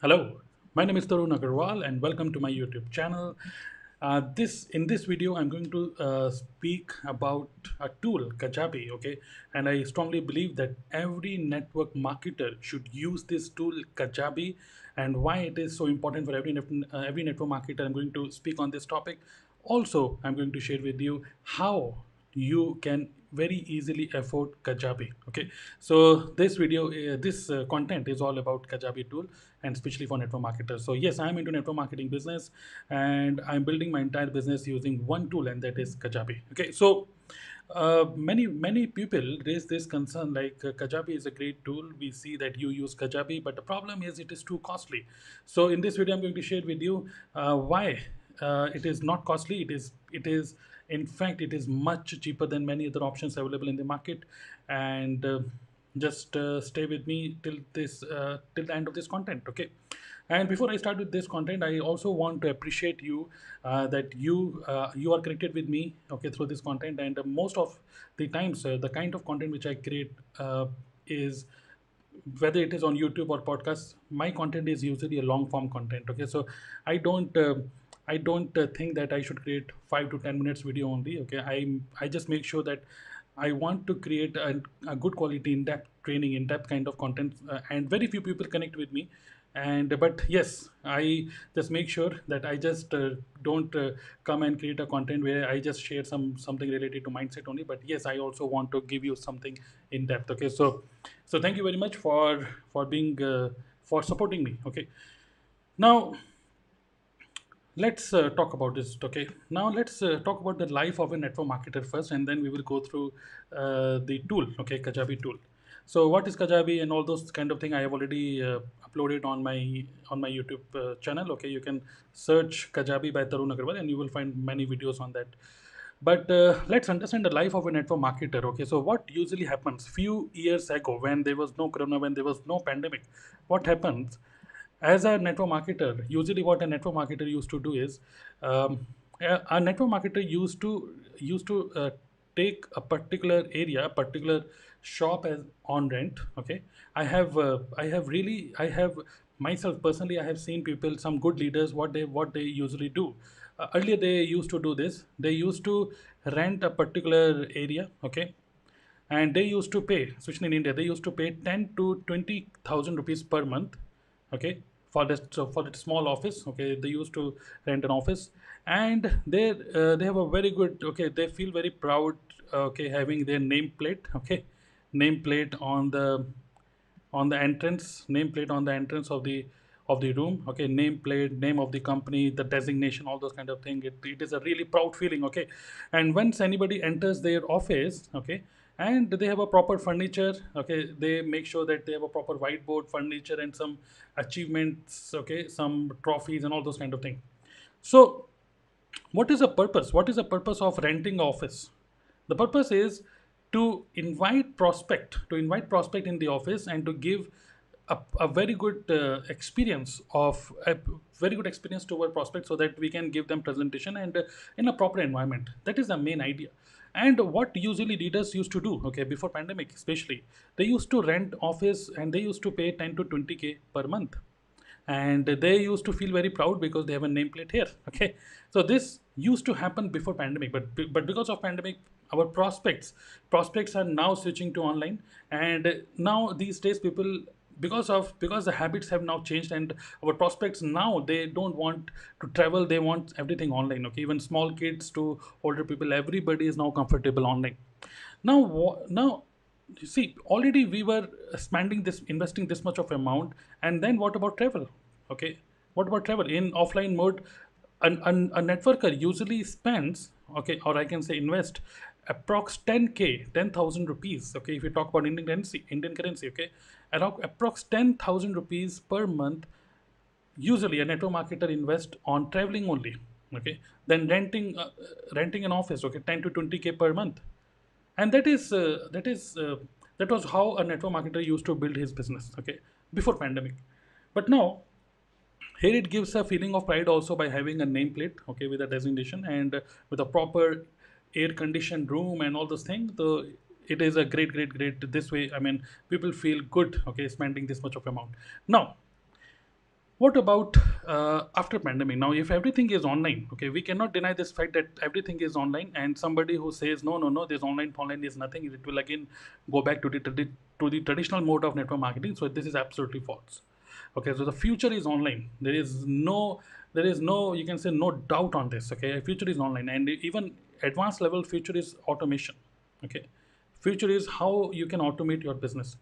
Hello, my name is Tarun Agarwal and welcome to my YouTube channel. Uh, this in this video, I'm going to uh, speak about a tool, Kajabi. Okay, and I strongly believe that every network marketer should use this tool, Kajabi, and why it is so important for every uh, every network marketer. I'm going to speak on this topic. Also, I'm going to share with you how you can very easily afford Kajabi. Okay, so this video, uh, this uh, content is all about Kajabi tool and especially for network marketers. So yes, I'm into network marketing business and I'm building my entire business using one tool and that is Kajabi. Okay, so uh, many many people raise this concern like uh, Kajabi is a great tool. We see that you use Kajabi, but the problem is it is too costly. So in this video, I'm going to share with you uh, why uh, it is not costly. It is it is in fact it is much cheaper than many other options available in the market, and uh, just uh, stay with me till this uh, till the end of this content. Okay. And before I start with this content, I also want to appreciate you uh, that you uh, you are connected with me okay through this content. And most of the times, the kind of content which I create uh, is whether it is on YouTube or podcast, my content is usually a long form content. Okay, so I don't uh, I don't uh, think that I should create five to ten minutes video only. Okay, I I just make sure that I want to create a, a good quality in depth training, in depth kind of content, uh, and very few people connect with me. And but yes, I just make sure that I just uh, don't uh, come and create a content where I just share some something related to mindset only. But yes, I also want to give you something in depth. Okay, so so thank you very much for for being uh, for supporting me. Okay, now let's uh, talk about this okay? Now let's uh, talk about the life of a network marketer first and then we will go through uh, the tool okay kajabi tool. So what is kajabi and all those kind of thing i have already uh, uploaded on my on my youtube uh, channel okay? You can search kajabi by tarun agarwal and you will find many videos on that. But uh, let's understand the life of a network marketer okay? So what usually happens? Few years ago when there was no corona when there was no pandemic what happens as a network marketer, usually what a network marketer used to do is um, a, network marketer used to used to uh, take a particular area, a particular shop as on rent. Okay, I have uh, I have really I have myself personally I have seen people some good leaders what they what they usually do. Uh, earlier they used to do this. They used to rent a particular area. Okay, and they used to pay especially in india they used to pay 10 to 20000 rupees per month okay for this so for the small office okay they used to rent an office. And they uh, they have a very good okay they feel very proud okay having their nameplate okay nameplate on the on the entrance nameplate on the entrance of the of the room okay nameplate name of the company the designation all those kind of thing. It, it is a really proud feeling okay. And once anybody enters their office okay and they have a proper furniture? Okay they make sure that they have a proper whiteboard furniture and some achievements okay some trophies and all those kind of thing. So what is the purpose? What is the purpose of renting office? The purpose is to invite prospect to invite prospect in the office and to give a, a very good uh, experience of a very good experience to our prospect so that we can give them presentation and uh, in a proper environment. That is the main idea and what usually leaders used to do okay before pandemic especially they used to rent office and they used to pay 10 to 20k per month. And they used to feel very proud because they have a nameplate here okay? So this used to happen before pandemic but but because of pandemic our prospects prospects are now switching to online. And now these days people because of because the habits have now changed and our prospects now they don't want to travel they want everything online okay? Even small kids to older people everybody is now comfortable online. Now now you see already we were spending this investing this much of amount and then what about travel okay? What about travel? In offline mode an, an, a networker usually spends okay or i can say invest approx 10k 10000 rupees okay if you talk about indian currency indian currency okay around approx 10000 rupees per month usually a network marketer invest on traveling only okay then renting uh, renting an office okay 10 to 20k per month. And that is uh, that is uh, that was how a network marketer used to build his business okay before pandemic. But now here it gives a feeling of pride also by having a nameplate okay with a designation and uh, with a proper air conditioned room and all those things so it is a great great great this way i mean people feel good okay spending this much of amount. Now what about uh, after pandemic? Now if everything is online okay we cannot deny this fact that everything is online and somebody who says no no no this online online is nothing it will again go back to the to the traditional mode of network marketing. So this is absolutely false. Okay so the future is online. There is no there is no you can say no doubt on this okay? Future is online. And even advanced level future is automation okay? Future is how you can automate your business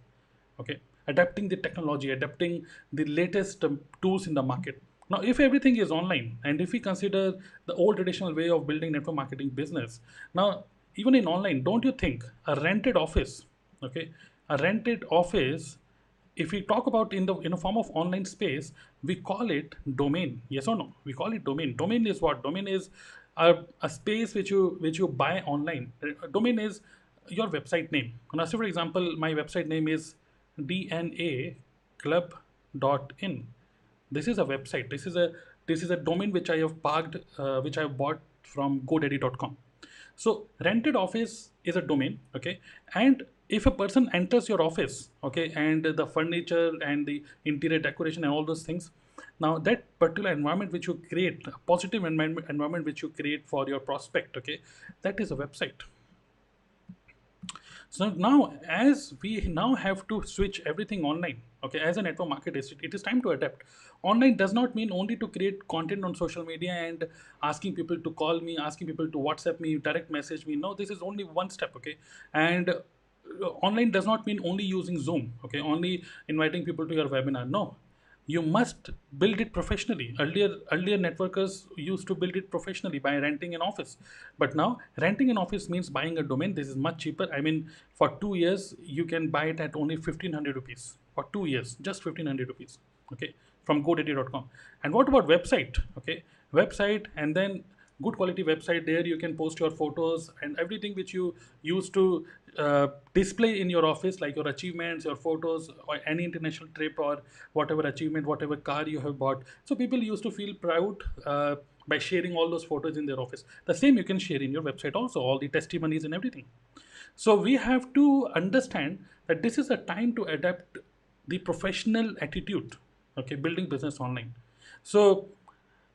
okay? Adapting the technology adapting the latest um, tools in the market. Now if everything is online and if we consider the old traditional way of building network marketing business now even in online don't you think a rented office okay? A rented office if we talk about in the in a form of online space we call it domain yes or no? We call it domain. Domain is what? Domain is a, a space which you which you buy online. A domain is your website name. Now say for example my website name is dna club.in this is a website. This is a this is a domain which i have parked uh, which i have bought from godaddy.com so rented office is a domain okay? And if a person enters your office okay and the furniture and the interior decoration and all those things now that particular environment which you create a positive environment, environment which you create for your prospect okay that is a website. So now as we now have to switch everything online okay as a network marketer it is time to adapt. Online does not mean only to create content on social media and asking people to call me asking people to whatsapp me direct message me. No this is only one step okay? And uh, online does not mean only using zoom okay only inviting people to your webinar. No you must build it professionally. Earlier earlier networkers used to build it professionally by renting an office. But now renting an office means buying a domain. This is much cheaper. I mean for two years you can buy it at only 1500 rupees. For two years just 1500 rupees. Okay? From godaddy.com and what about website? Okay? Website and then good quality website. There you can post your photos and everything which you used to uh, display in your office like your achievements your photos or any international trip or whatever achievement whatever car you have bought. So people used to feel proud uh, by sharing all those photos in their office. The same you can share in your website also all the testimonies and everything. So we have to understand that this is a time to adapt the professional attitude okay building business online. So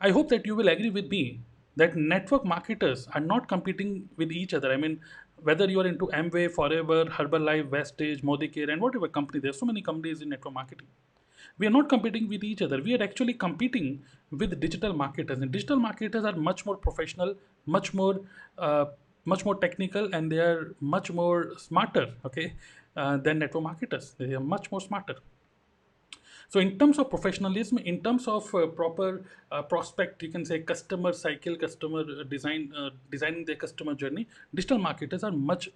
i hope that you will agree with me that network marketers are not competing with each other. I mean, whether you are into Amway, Forever, Herbalife, Vestige, Modicare, and whatever company, there's so many companies in network marketing. We are not competing with each other. We are actually competing with digital marketers, and digital marketers are much more professional, much more, uh, much more technical, and they are much more smarter. Okay, uh, than network marketers. They are much more smarter. So in terms of professionalism, in terms of uh, proper uh, prospect, you can say customer cycle, customer uh, design, uh, designing their customer journey, digital marketers are much,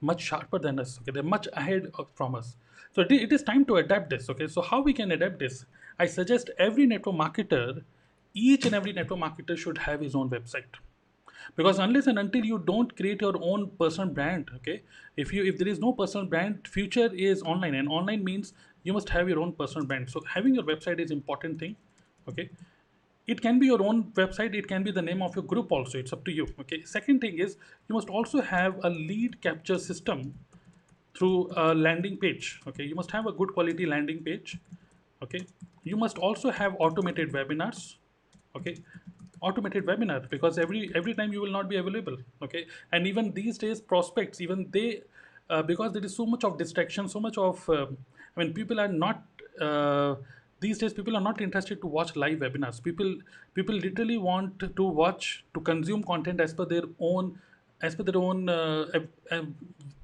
much sharper than us. Okay, they're much ahead of, from us. So it, it is time to adapt this. Okay, so how we can adapt this? I suggest every network marketer, each and every network marketer should have his own website because unless and until you don't create your own personal brand okay if you if there is no personal brand future is online and online means you must have your own personal brand. So having your website is important thing okay? It can be your own website it can be the name of your group also it's up to you okay? Second thing is you must also have a lead capture system through a landing page okay? You must have a good quality landing page okay? You must also have automated webinars okay? Automated webinar because every every time you will not be available okay? And even these days prospects even they uh, because there is so much of distraction so much of uh, I mean, people are not uh, these days. People are not interested to watch live webinars. People people literally want to watch to consume content as per their own as per their own uh,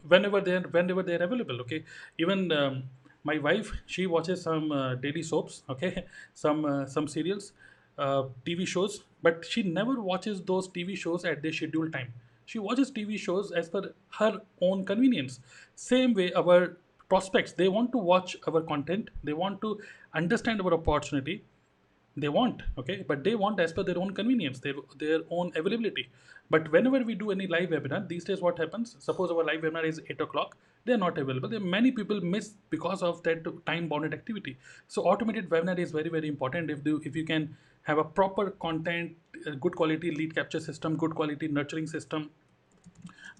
whenever they are whenever they are available. Okay, even. Um, my wife she watches some uh, daily soaps okay some uh, some serials uh, tv shows but she never watches those tv shows at their scheduled time she watches tv shows as per her own convenience same way our prospects. They want to watch our content. They want to understand our opportunity. They want okay? But they want as per their own convenience their their own availability. But whenever we do any live webinar these days what happens? Suppose our live webinar is 8 o'clock they're not available. There many people miss because of that time bounded activity. So automated webinar is very very important. If you if you can have a proper content uh, good quality lead capture system good quality nurturing system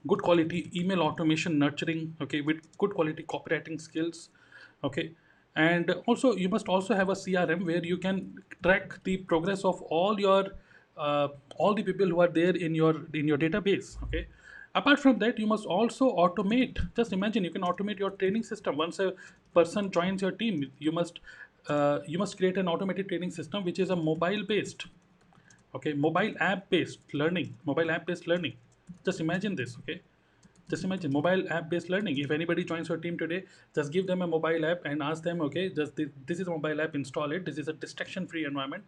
good quality email automation nurturing okay with good quality copywriting skills okay. And also you must also have a crm where you can track the progress of all your uh, all the people who are there in your in your database okay. Apart from that you must also automate just imagine you can automate your training system. Once a person joins your team you must uh, you must create an automated training system which is a mobile based okay mobile app based learning mobile app based learning just imagine this okay? Just imagine mobile app based learning. If anybody joins your team today just give them a mobile app and ask them okay just this, this is a mobile app install it. This is a distraction free environment.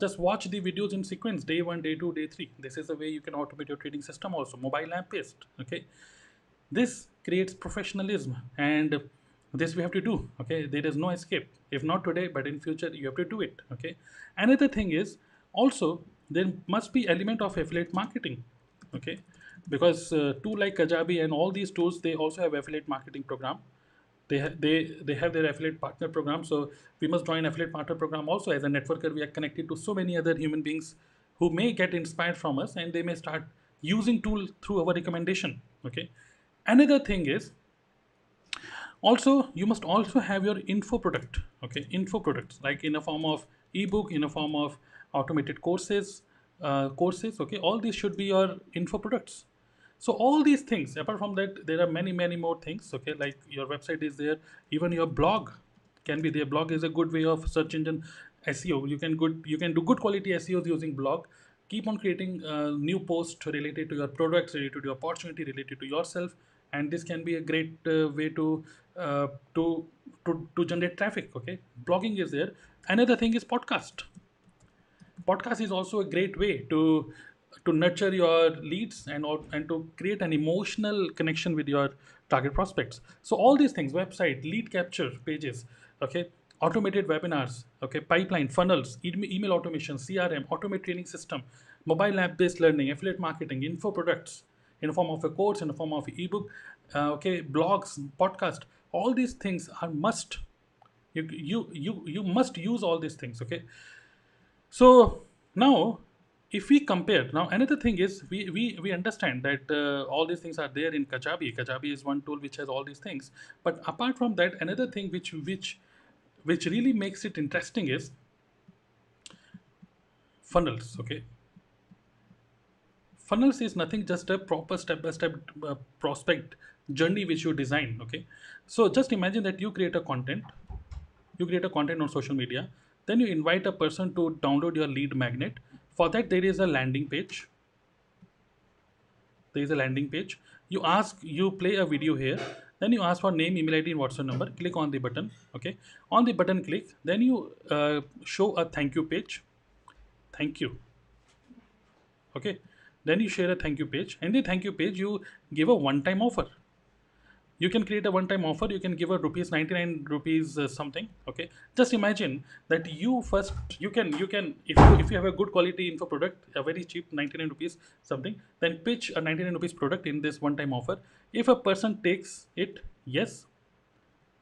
Just watch the videos in sequence day one day two day three. This is the way you can automate your trading system also mobile app based okay? This creates professionalism and this we have to do okay? There is no escape. If not today but in future you have to do it okay? Another thing is also there must be element of affiliate marketing okay because uh, like kajabi and all these tools they also have affiliate marketing program. They ha- they they have their affiliate partner program. So we must join affiliate partner program also. As a networker we are connected to so many other human beings who may get inspired from us and they may start using tool through our recommendation okay? Another thing is also you must also have your info product okay? Info products like in a form of ebook in a form of automated courses uh, courses okay? All these should be your info products so all these things apart from that there are many many more things okay? Like your website is there. Even your blog can be there. Blog is a good way of search engine seo you can good you can do good quality seos using blog. Keep on creating uh, new posts related to your products related to your opportunity related to yourself. And this can be a great uh, way to, uh, to to to generate traffic okay? Blogging is there. Another thing is podcast. Podcast is also a great way to to nurture your leads and and to create an emotional connection with your target prospects. So all these things website lead capture pages okay automated webinars okay pipeline funnels email automation crm automate training system mobile app based learning affiliate marketing info products in the form of a course in the form of ebook uh, okay blogs podcast all these things are must. You you you you must use all these things okay? So now, if we compare, now another thing is we, we, we understand that uh, all these things are there in Kajabi. Kajabi is one tool which has all these things. But apart from that, another thing which which which really makes it interesting is funnels. Okay, funnels is nothing just a proper step-by-step uh, prospect journey which you design. Okay, so just imagine that you create a content, you create a content on social media then you invite a person to download your lead magnet. For that, there is a landing page. There is a landing page. You ask, you play a video here. Then you ask for name, email ID, and WhatsApp number. Click on the button. Okay. On the button, click. Then you uh, show a thank you page. Thank you. Okay. Then you share a thank you page. And the thank you page, you give a one-time offer you can create a one-time offer. You can give a rupees 99 rupees uh, something okay? Just imagine that you first you can you can if you if you have a good quality info product a very cheap 99 rupees something then pitch a 99 rupees product in this one-time offer. If a person takes it yes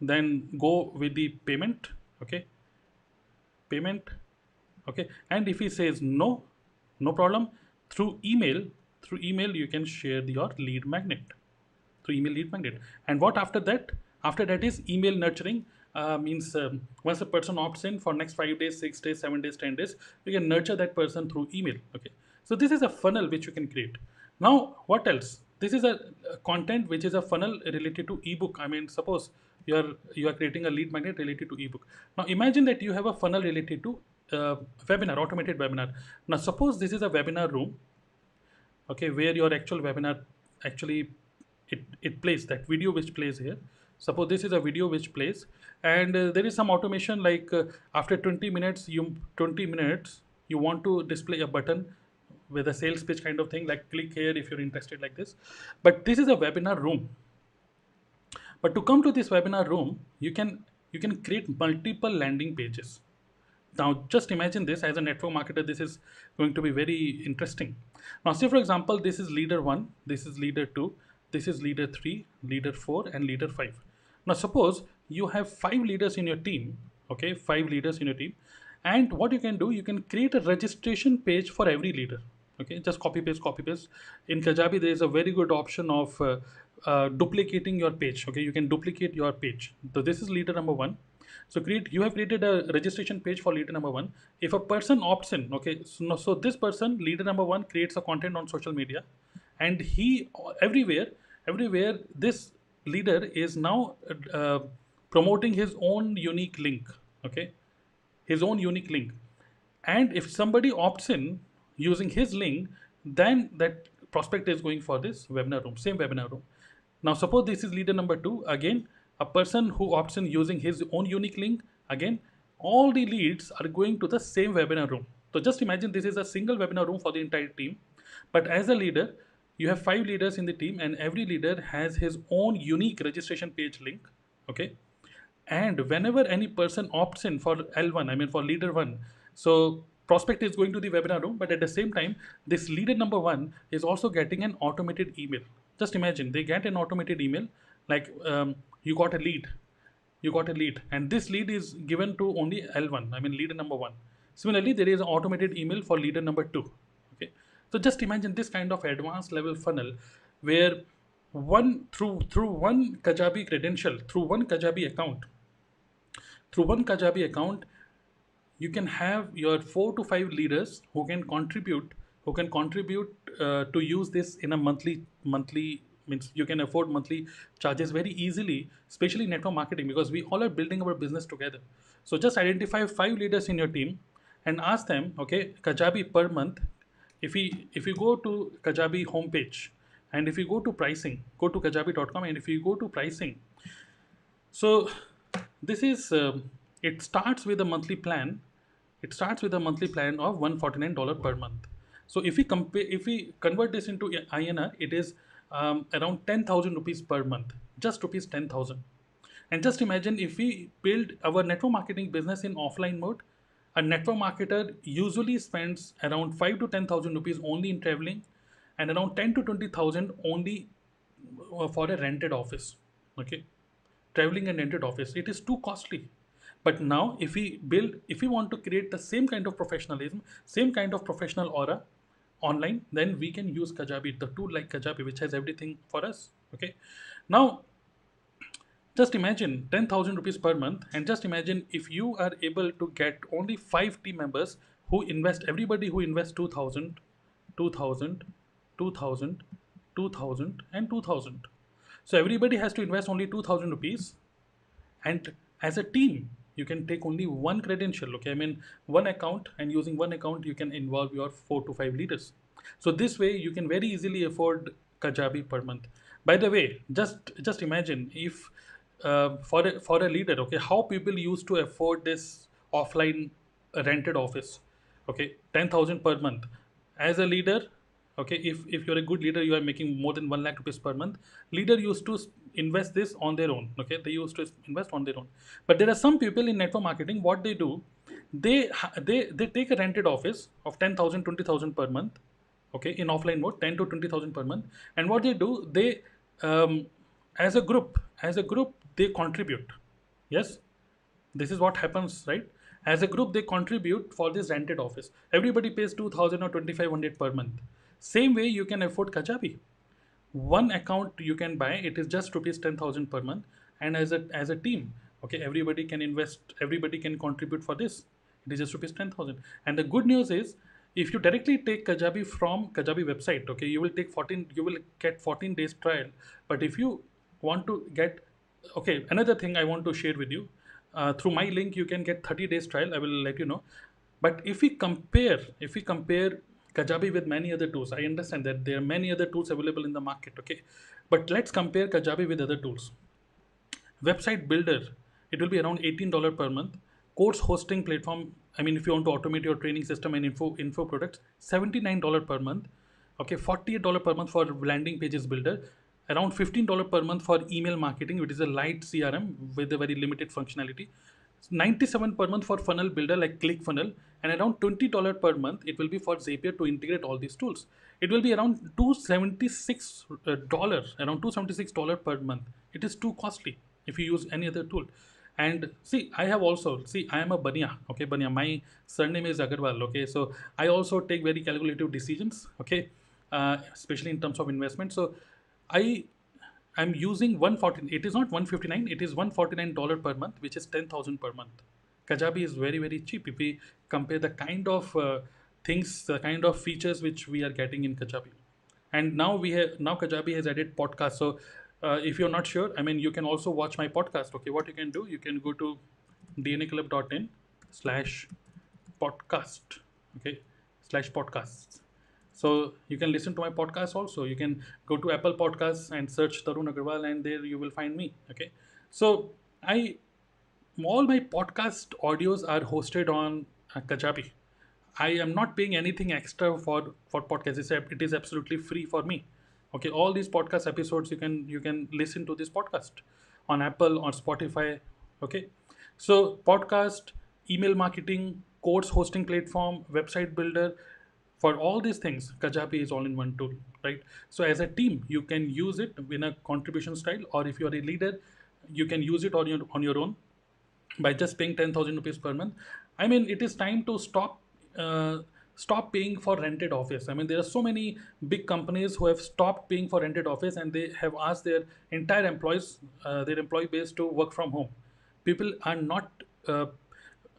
then go with the payment okay? Payment okay? And if he says no no problem through email through email you can share your lead magnet through email lead magnet. And what after that? After that is email nurturing. Uh, means um, once a person opts in for next five days, six days, seven days, ten days, you can nurture that person through email. Okay, so this is a funnel which you can create. Now, what else? This is a, a content which is a funnel related to ebook. I mean, suppose you are you are creating a lead magnet related to ebook. Now, imagine that you have a funnel related to uh, webinar, automated webinar. Now, suppose this is a webinar room, okay, where your actual webinar actually it, it plays that video which plays here. Suppose this is a video which plays and uh, there is some automation like uh, after 20 minutes you 20 minutes you want to display a button with a sales pitch kind of thing like click here if you're interested like this. But this is a webinar room. But to come to this webinar room you can you can create multiple landing pages. Now just imagine this as a network marketer this is going to be very interesting. Now say for example this is leader one this is leader two this is leader 3 leader 4 and leader 5 now suppose you have five leaders in your team okay five leaders in your team and what you can do you can create a registration page for every leader okay? Just copy paste copy paste. In kajabi there is a very good option of uh, uh, duplicating your page okay? You can duplicate your page. So this is leader number one. So create you have created a registration page for leader number one. If a person opts in, okay, so, so this person leader number one creates a content on social media, and he everywhere everywhere this leader is now uh, promoting his own unique link. Okay, his own unique link. And if somebody opts in using his link, then that prospect is going for this webinar room, same webinar room. Now, suppose this is leader number two. Again, a person who opts in using his own unique link, again, all the leads are going to the same webinar room. So just imagine this is a single webinar room for the entire team. But as a leader, you have five leaders in the team and every leader has his own unique registration page link okay? And whenever any person opts in for l1 i mean for leader 1 so prospect is going to the webinar room but at the same time this leader number 1 is also getting an automated email. Just imagine they get an automated email like um, you got a lead you got a lead and this lead is given to only l1 i mean leader number 1 similarly there is an automated email for leader number 2 so just imagine this kind of advanced level funnel where one through through one Kajabi credential, through one Kajabi account, through one Kajabi account, you can have your four to five leaders who can contribute who can contribute uh, to use this in a monthly monthly means you can afford monthly charges very easily especially network marketing because we all are building our business together. So just identify five leaders in your team and ask them okay kajabi per month if we if you go to kajabi homepage and if you go to pricing go to kajabi.com and if you go to pricing so this is um, it starts with a monthly plan. It starts with a monthly plan of $149 per month. So if we compare if we convert this into inr it is um, around 10000 rupees per month just rupees 10000 and just imagine if we build our network marketing business in offline mode a network marketer usually spends around 5 to 10000 rupees only in traveling and around 10 to 20000 only uh, for a rented office okay? Traveling and rented office. It is too costly. But now if we build if we want to create the same kind of professionalism same kind of professional aura online then we can use kajabi the tool like kajabi which has everything for us okay? Now just imagine 10000 rupees per month and just imagine if you are able to get only five team members who invest everybody who invests 2000 2000 2000 2000 and 2000 so everybody has to invest only 2000 rupees and as a team you can take only one credential okay? I mean one account and using one account you can involve your four to five leaders. So this way you can very easily afford kajabi per month. By the way just just imagine if uh, for a, for a leader okay? How people used to afford this offline rented office okay? 10000 per month. As a leader okay if if you're a good leader you are making more than 1 lakh rupees per month. Leader used to invest this on their own okay? They used to invest on their own. But there are some people in network marketing what they do they they they take a rented office of 10000 20000 per month okay in offline mode 10 to 20000 per month. And what they do they um, as a group as a group they contribute yes this is what happens right as a group they contribute for this rented office everybody pays 2000 or 2500 per month same way you can afford Kajabi. One account you can buy, it is just rupees 10,000 per month. And as a, as a team, okay, everybody can invest, everybody can contribute for this. It is just rupees 10,000. And the good news is, if you directly take Kajabi from Kajabi website, okay, you will take 14, you will get 14 days trial. But if you want to get, okay, another thing I want to share with you, uh, through my link, you can get 30 days trial. I will let you know. But if we compare, if we compare Kajabi with many other tools. I understand that there are many other tools available in the market, okay? But let's compare Kajabi with other tools. Website builder, it will be around $18 per month. Course hosting platform, I mean, if you want to automate your training system and info info products, $79 per month. Okay, $48 per month for landing pages builder, around $15 per month for email marketing, which is a light CRM with a very limited functionality. 97 per month for funnel builder like ClickFunnels and around $20 per month it will be for Zapier to integrate all these tools. It will be around $276 uh, around $276 per month. It is too costly if you use any other tool. And see, I have also, see, I am a Bania, okay, Bania. My surname is Agarwal, okay. So I also take very calculative decisions, okay, uh, especially in terms of investment. So I I'm using 140. It is not 159. It is 149 dollar per month, which is 10,000 per month. Kajabi is very very cheap if we compare the kind of uh, things, the kind of features which we are getting in Kajabi. And now we have now Kajabi has added podcast. So uh, if you're not sure, I mean you can also watch my podcast. Okay, what you can do, you can go to dnaclub.in slash podcast. Okay, slash podcasts. So you can listen to my podcast also. You can go to Apple Podcasts and search Tarun Agarwal, and there you will find me. Okay, so I all my podcast audios are hosted on uh, Kajabi. I am not paying anything extra for for podcast. It's, it is absolutely free for me. Okay, all these podcast episodes you can you can listen to this podcast on Apple on Spotify. Okay, so podcast, email marketing, course hosting platform, website builder. For all these things, Kajabi is all in one tool, right? So as a team, you can use it in a contribution style, or if you are a leader, you can use it on your on your own by just paying 10,000 rupees per month. I mean, it is time to stop uh, stop paying for rented office. I mean, there are so many big companies who have stopped paying for rented office and they have asked their entire employees, uh, their employee base to work from home. People are not uh,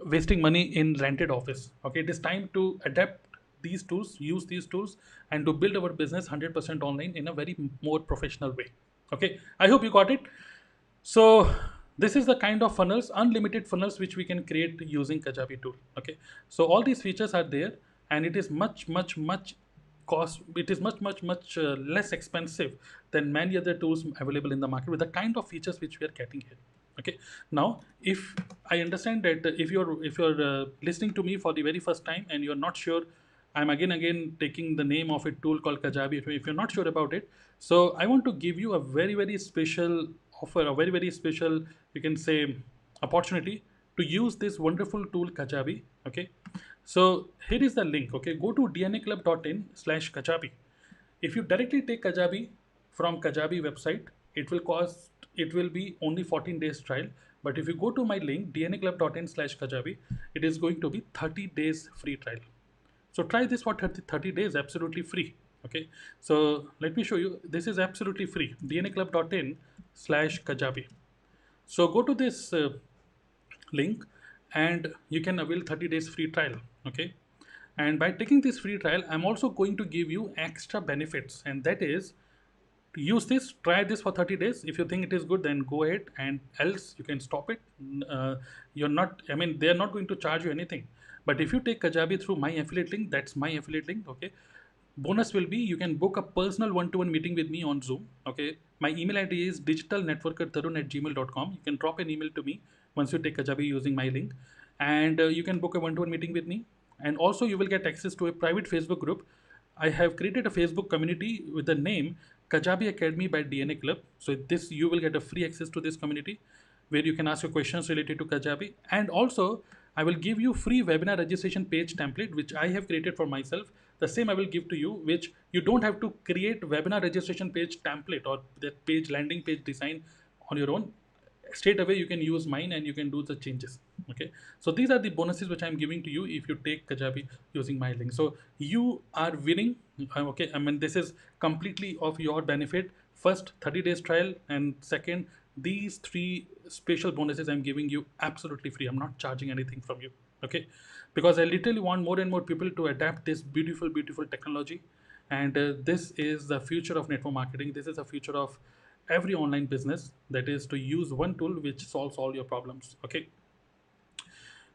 wasting money in rented office. Okay, it is time to adapt these tools, use these tools, and to build our business 100% online in a very more professional way. Okay, I hope you got it. So this is the kind of funnels, unlimited funnels, which we can create using Kajabi tool. Okay, so all these features are there, and it is much, much, much cost. It is much, much, much uh, less expensive than many other tools available in the market with the kind of features which we are getting here. Okay, now if I understand that if you're if you're uh, listening to me for the very first time and you're not sure I'm again again taking the name of a tool called Kajabi if, if, you're not sure about it. So I want to give you a very very special offer, a very very special you can say opportunity to use this wonderful tool Kajabi. Okay, so here is the link. Okay, go to dnaclub.in slash Kajabi. If you directly take Kajabi from Kajabi website, it will cost it will be only 14 days trial. But if you go to my link dnaclub.in slash Kajabi, it is going to be 30 days free trial. So try this for 30, 30 days absolutely free. Okay, so let me show you. This is absolutely free. dnaclub.in slash Kajabi. So go to this uh, link and you can avail 30 days free trial. Okay, and by taking this free trial, I'm also going to give you extra benefits, and that is use this try this for 30 days if you think it is good then go ahead and else you can stop it uh, you're not i mean they're not going to charge you anything but if you take kajabi through my affiliate link that's my affiliate link okay bonus will be you can book a personal one-to-one meeting with me on zoom okay? My email id is digitalnetworkertarun at gmail.com you can drop an email to me once you take kajabi using my link. And uh, you can book a one-to-one meeting with me. And also you will get access to a private facebook group. I have created a facebook community with the name Kajabi Academy by DNA Club. So this you will get a free access to this community where you can ask your questions related to Kajabi. And also I will give you free webinar registration page template which I have created for myself. The same I will give to you which you don't have to create webinar registration page template or that page landing page design on your own. Straight away you can use mine and you can do the changes okay? So these are the bonuses which i'm giving to you if you take kajabi using my link. So you are winning uh, okay? I mean this is completely of your benefit. First 30 days trial and second these three special bonuses i'm giving you absolutely free. I'm not charging anything from you okay? Because i literally want more and more people to adapt this beautiful beautiful technology. And uh, this is the future of network marketing. This is the future of every online business that is to use one tool which solves all your problems okay?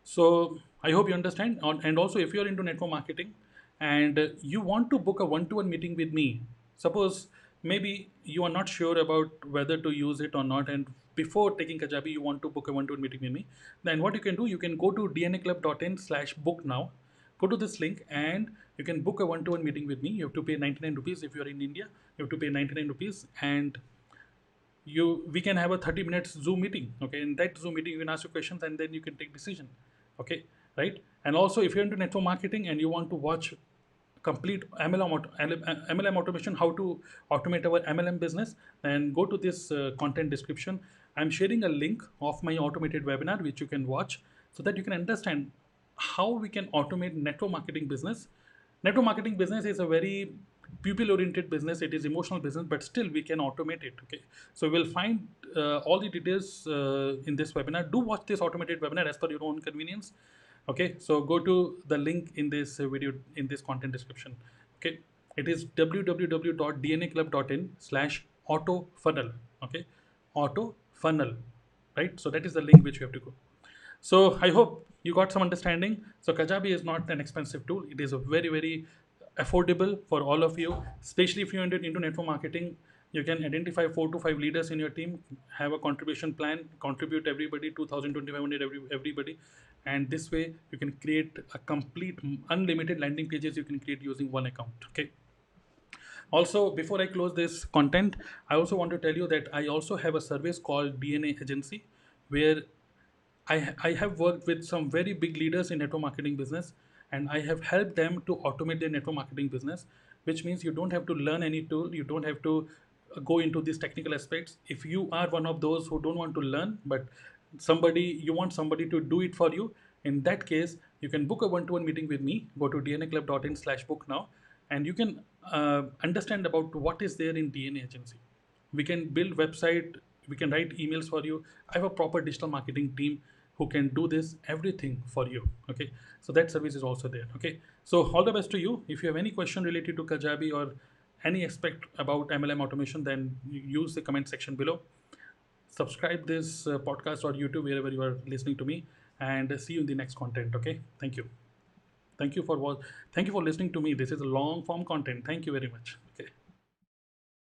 So i hope you understand. And also if you're into network marketing and you want to book a one-to-one meeting with me suppose maybe you are not sure about whether to use it or not and before taking kajabi you want to book a one-to-one meeting with me then what you can do you can go to dnaclub.in slash book now go to this link and you can book a one-to-one meeting with me. You have to pay 99 rupees if you're in india. You have to pay 99 rupees and you we can have a 30 minutes zoom meeting okay? In that zoom meeting you can ask your questions and then you can take decision okay? Right? And also if you're into network marketing and you want to watch complete MLM, MLM automation, how to automate our MLM business, then go to this uh, content description. I'm sharing a link of my automated webinar, which you can watch so that you can understand how we can automate network marketing business. Network marketing business is a very people oriented business it is emotional business but still we can automate it okay so we'll find uh, all the details uh, in this webinar do watch this automated webinar as per your own convenience okay so go to the link in this video in this content description. Okay it is www.dnaclub.in slash auto funnel. Okay auto funnel right? So that is the link which you have to go. So i hope you got some understanding. So kajabi is not an expensive tool. It is a very very affordable for all of you especially if you're into network marketing. You can identify four to five leaders in your team have a contribution plan contribute everybody 2000 2500 every, everybody and this way you can create a complete unlimited landing pages you can create using one account okay also before i close this content i also want to tell you that i also have a service called dna agency where I, I have worked with some very big leaders in network marketing business and I have helped them to automate their network marketing business, which means you don't have to learn any tool, you don't have to go into these technical aspects. If you are one of those who don't want to learn, but somebody you want somebody to do it for you, in that case, you can book a one-to-one meeting with me. Go to dnaclub.in slash book now, and you can uh, understand about what is there in DNA agency. We can build website, we can write emails for you. I have a proper digital marketing team who can do this everything for you okay so that service is also there okay so all the best to you if you have any question related to kajabi or any aspect about mlm automation then use the comment section below subscribe this uh, podcast or youtube wherever you are listening to me and see you in the next content okay? Thank you. Thank you for thank you for listening to me. This is a long form content. Thank you very much